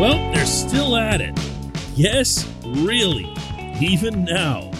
Well, they're still at it. Yes, really. Even now,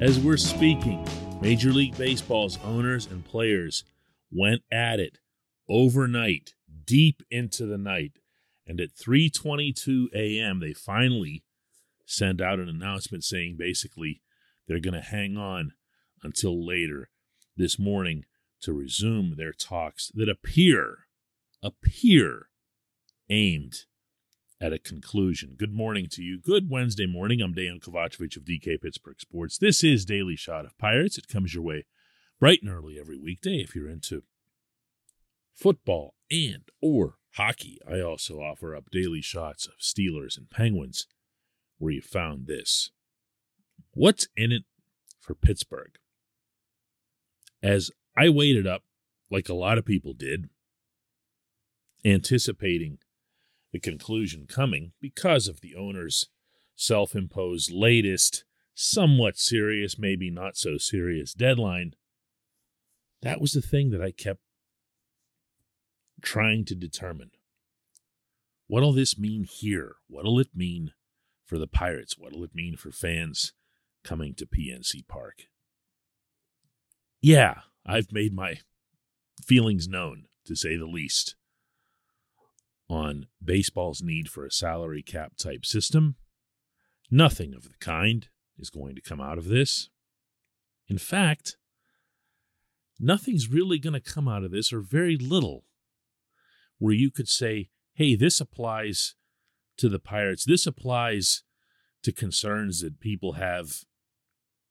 as we're speaking, Major League Baseball's owners and players went at it overnight, deep into the night. And at 3:22 a.m., they finally sent out an announcement saying basically they're going to hang on until later this morning to resume their talks that appear appear aimed at a conclusion. Good morning to you. Good Wednesday morning. I'm Dejan Kovacevic of DK Pittsburgh Sports. This is Daily Shot of Pirates. It comes your way bright and early every weekday if you're into football and or hockey. I also offer up daily shots of Steelers and Penguins where you found this. What's in it for Pittsburgh? As I waited up, like a lot of people did, anticipating the conclusion coming because of the owner's self imposed latest, somewhat serious, maybe not so serious deadline. That was the thing that I kept trying to determine. What'll this mean here? What'll it mean for the Pirates? What'll it mean for fans coming to PNC Park? Yeah, I've made my feelings known, to say the least, on baseball's need for a salary cap type system. Nothing of the kind is going to come out of this. In fact, nothing's really going to come out of this, or very little, where you could say, hey, this applies to the Pirates. This applies to concerns that people have,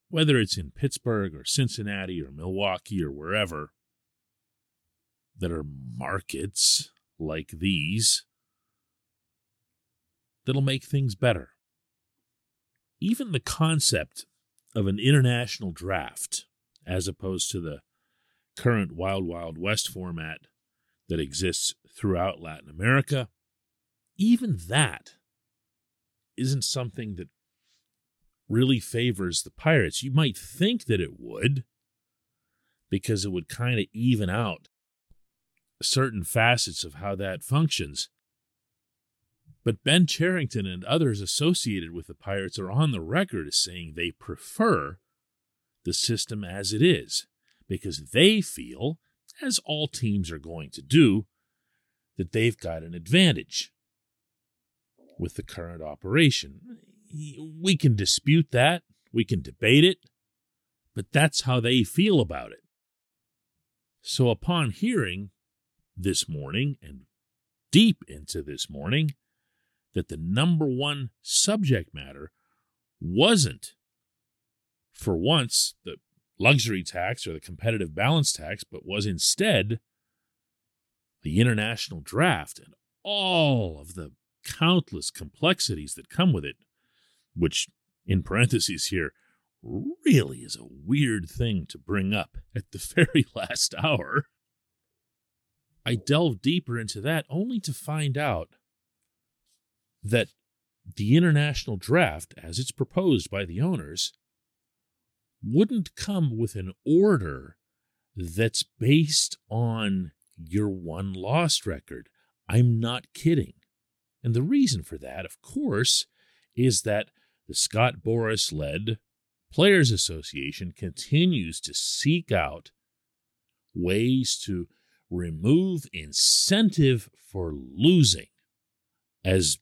whether it's in Pittsburgh or Cincinnati or Milwaukee or wherever, that are markets like these that'll make things better. Even the concept of an international draft, as opposed to the current Wild Wild West format that exists throughout Latin America, even that isn't something that really favors the Pirates. You might think that it would, because it would kind of even out certain facets of how that functions. But Ben Cherington and others associated with the Pirates are on the record as saying they prefer the system as it is because they feel, as all teams are going to do, that they've got an advantage with the current operation. We can dispute that, we can debate it, but that's how they feel about it. So, upon hearing this morning and deep into this morning that the number one subject matter wasn't, for once, the luxury tax or the competitive balance tax, but was instead the international draft and all of the countless complexities that come with it, which, in parentheses here, really is a weird thing to bring up at the very last hour. I delved deeper into that only to find out that the international draft, as it's proposed by the owners, wouldn't come with an order that's based on your won lost record. I'm not kidding. And the reason for that, of course, is that the Scott Boras led Players Association continues to seek out ways to remove incentive for losing, as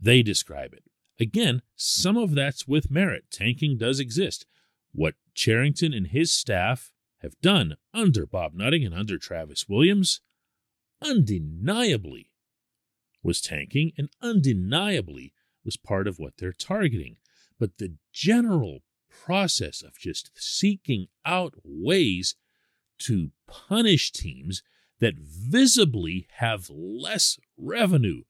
they describe it. Again, some of that's with merit. Tanking does exist. What Cherington and his staff have done under Bob Nutting and under Travis Williams undeniably was tanking and undeniably was part of what they're targeting. But the general process of just seeking out ways to punish teams that visibly have less revenue,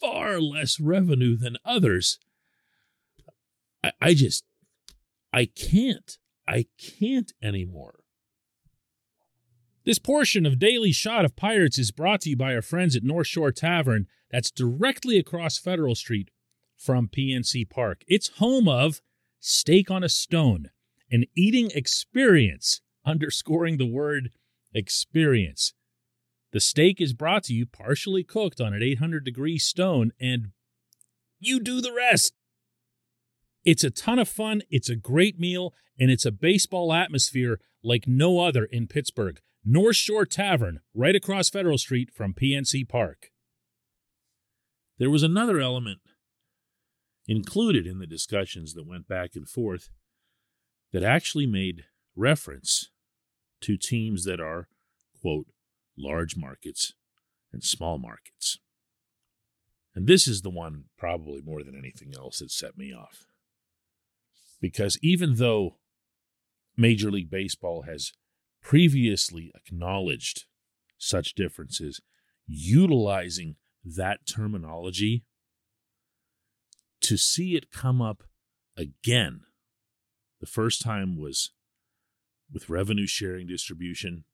far less revenue than others. I, I just, I can't, I can't anymore. This portion of Daily Shot of Pirates is brought to you by our friends at North Shore Tavern, that's directly across Federal Street from PNC Park. It's home of Steak on a Stone, an eating experience, underscoring the word experience. The steak is brought to you partially cooked on an 800 degree stone, and You do the rest. It's a ton of fun, it's a great meal, and it's a baseball atmosphere like no other in Pittsburgh. North Shore Tavern, right across Federal Street from PNC Park. There was another element included in the discussions that went back and forth that actually made reference to teams that are, quote, large markets and small markets. And this is the one, probably more than anything else, that set me off. Because even though Major League Baseball has previously acknowledged such differences, utilizing that terminology to see it come up again. The first time was with revenue sharing distribution.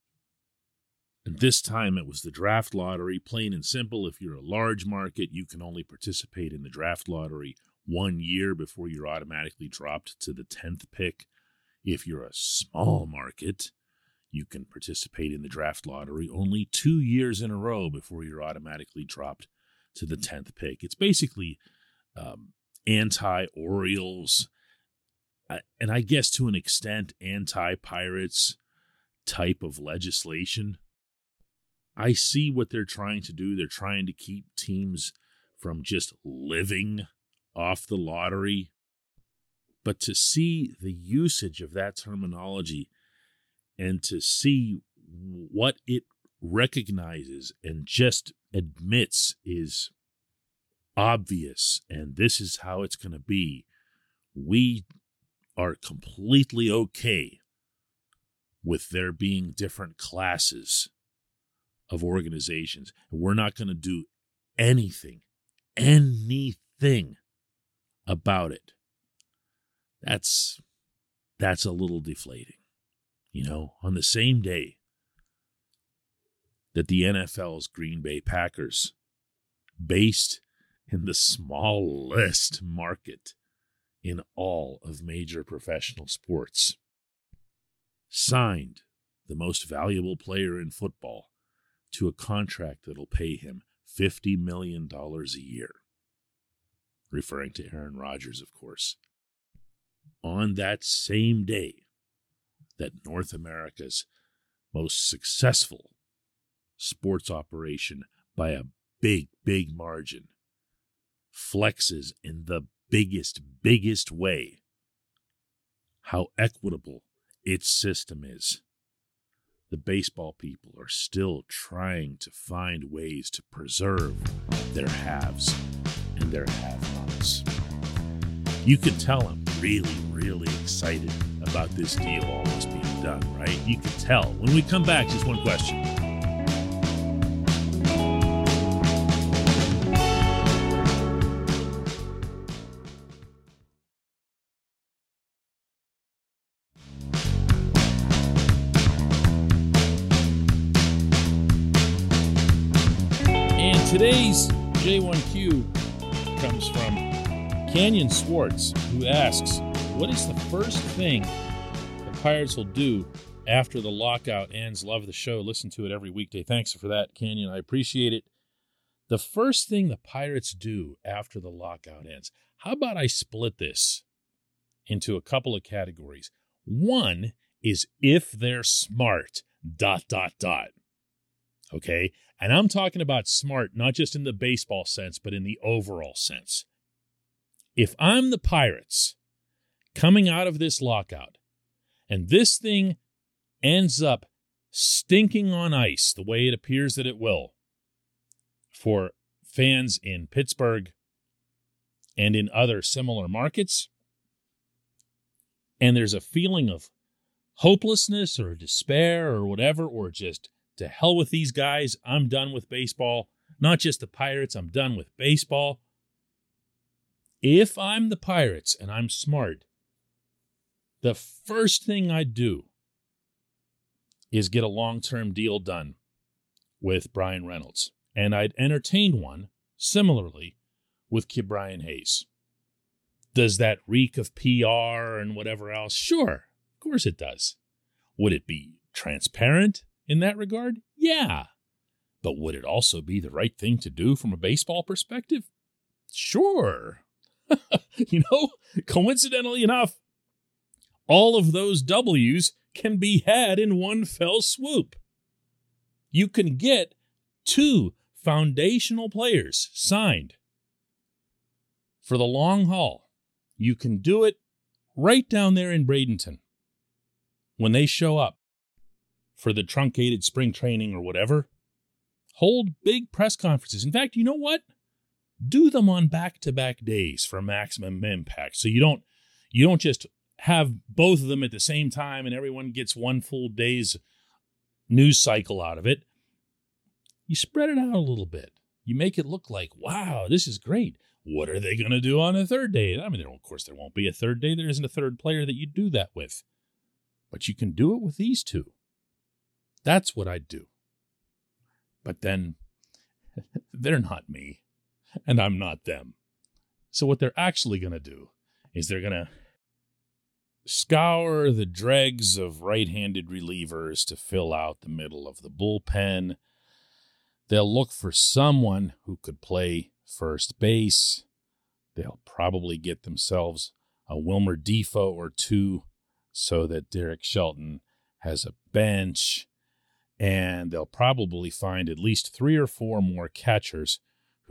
And this time it was the draft lottery, plain and simple. If you're a large market, you can only participate in the draft lottery one year before you're automatically dropped to the 10th pick. If you're a small market, you can participate in the draft lottery only two years in a row before you're automatically dropped to the 10th pick. It's basically um, anti Orioles, and I guess to an extent, anti Pirates type of legislation. I see what they're trying to do. They're trying to keep teams from just living off the lottery. But to see the usage of that terminology and to see what it recognizes and just admits is obvious and this is how it's going to be, we are completely okay with there being different classes of organizations. We're not going to do anything, anything about it. That's that's a little deflating. You know, on the same day that the NFL's Green Bay Packers, based in the smallest market in all of major professional sports. Signed the most valuable player in football to a contract that'll pay him $50 million a year. Referring to Aaron Rodgers, of course. On that same day that North America's most successful sports operation by a big, big margin flexes in the biggest, biggest way how equitable its system is. The baseball people are still trying to find ways to preserve their haves and their have nots. You can tell I'm really, really excited about this deal almost being done, right? You can tell. When we come back, just one question. Canyon Swartz, who asks, What is the first thing the Pirates will do after the lockout ends? Love the show. Listen to it every weekday. Thanks for that, Canyon. I appreciate it. The first thing the Pirates do after the lockout ends, how about I split this into a couple of categories? One is if they're smart, dot, dot, dot. Okay. And I'm talking about smart, not just in the baseball sense, but in the overall sense. If I'm the Pirates coming out of this lockout and this thing ends up stinking on ice the way it appears that it will for fans in Pittsburgh and in other similar markets, and there's a feeling of hopelessness or despair or whatever, or just to hell with these guys. I'm done with baseball. Not just the Pirates, I'm done with baseball. If I'm the Pirates and I'm smart, the first thing I'd do is get a long term deal done with Bryan Reynolds. And I'd entertain one similarly with Ke'Bryan Hayes. Does that reek of PR and whatever else? Sure, of course it does. Would it be transparent? in that regard? Yeah. But would it also be the right thing to do from a baseball perspective? Sure. you know, coincidentally enough, all of those W's can be had in one fell swoop. You can get two foundational players signed for the long haul. You can do it right down there in Bradenton when they show up for the truncated spring training or whatever. Hold big press conferences. In fact, you know what? Do them on back-to-back days for maximum impact. So you don't you don't just have both of them at the same time and everyone gets one full day's news cycle out of it. You spread it out a little bit. You make it look like, wow, this is great. What are they going to do on a third day? I mean, of course, there won't be a third day. There isn't a third player that you do that with. But you can do it with these two. That's what I'd do. But then they're not me, and I'm not them. So, what they're actually going to do is they're going to scour the dregs of right handed relievers to fill out the middle of the bullpen. They'll look for someone who could play first base. They'll probably get themselves a Wilmer Difo or two so that Derek Shelton has a bench. And they'll probably find at least three or four more catchers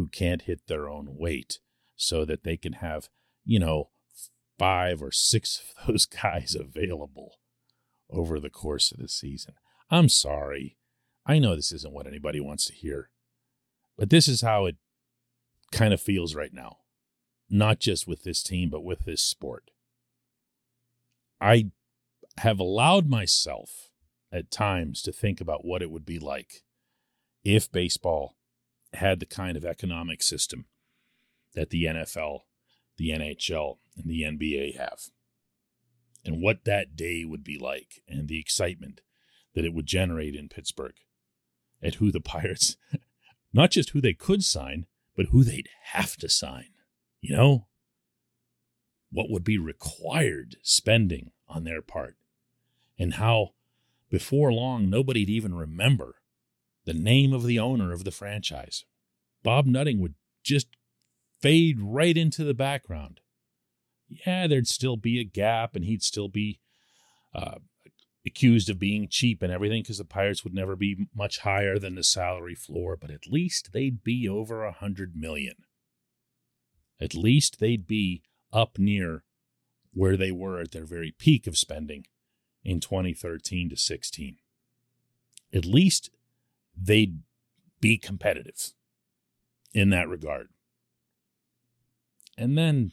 who can't hit their own weight so that they can have, you know, five or six of those guys available over the course of the season. I'm sorry. I know this isn't what anybody wants to hear, but this is how it kind of feels right now. Not just with this team, but with this sport. I have allowed myself at times to think about what it would be like if baseball had the kind of economic system that the NFL, the NHL, and the NBA have, and what that day would be like, and the excitement that it would generate in Pittsburgh, at who the Pirates, not just who they could sign, but who they'd have to sign. You know? What would be required spending on their part, and how before long nobody'd even remember the name of the owner of the franchise. Bob Nutting would just fade right into the background. Yeah, there'd still be a gap, and he'd still be uh, accused of being cheap and everything because the Pirates would never be much higher than the salary floor, but at least they'd be over a hundred million. At least they'd be up near where they were at their very peak of spending in 2013 to 16. At least they'd be competitive in that regard. And then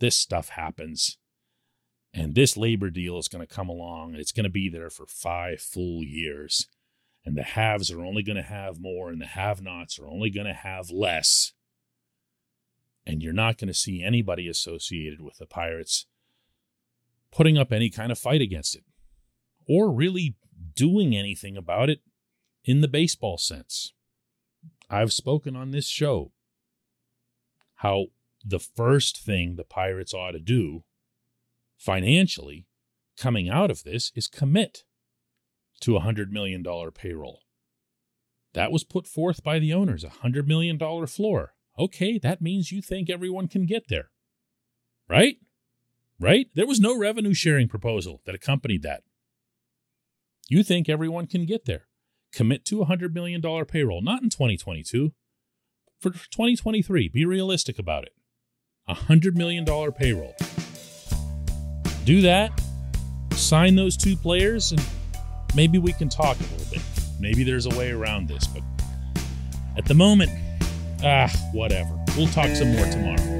this stuff happens and this labor deal is going to come along and it's going to be there for five full years. And the haves are only going to have more and the have nots are only going to have less. And you're not going to see anybody associated with the Pirates putting up any kind of fight against it or really doing anything about it in the baseball sense. I've spoken on this show how the first thing the Pirates ought to do financially coming out of this is commit to a $100 million payroll. That was put forth by the owners, a $100 million floor. Okay, that means you think everyone can get there. Right? Right? There was no revenue sharing proposal that accompanied that. You think everyone can get there. Commit to a $100 million payroll, not in 2022, for 2023. Be realistic about it. A $100 million payroll do that, sign those two players, and maybe we can talk a little bit. Maybe there's a way around this, but at the moment, ah, whatever. We'll talk some more tomorrow.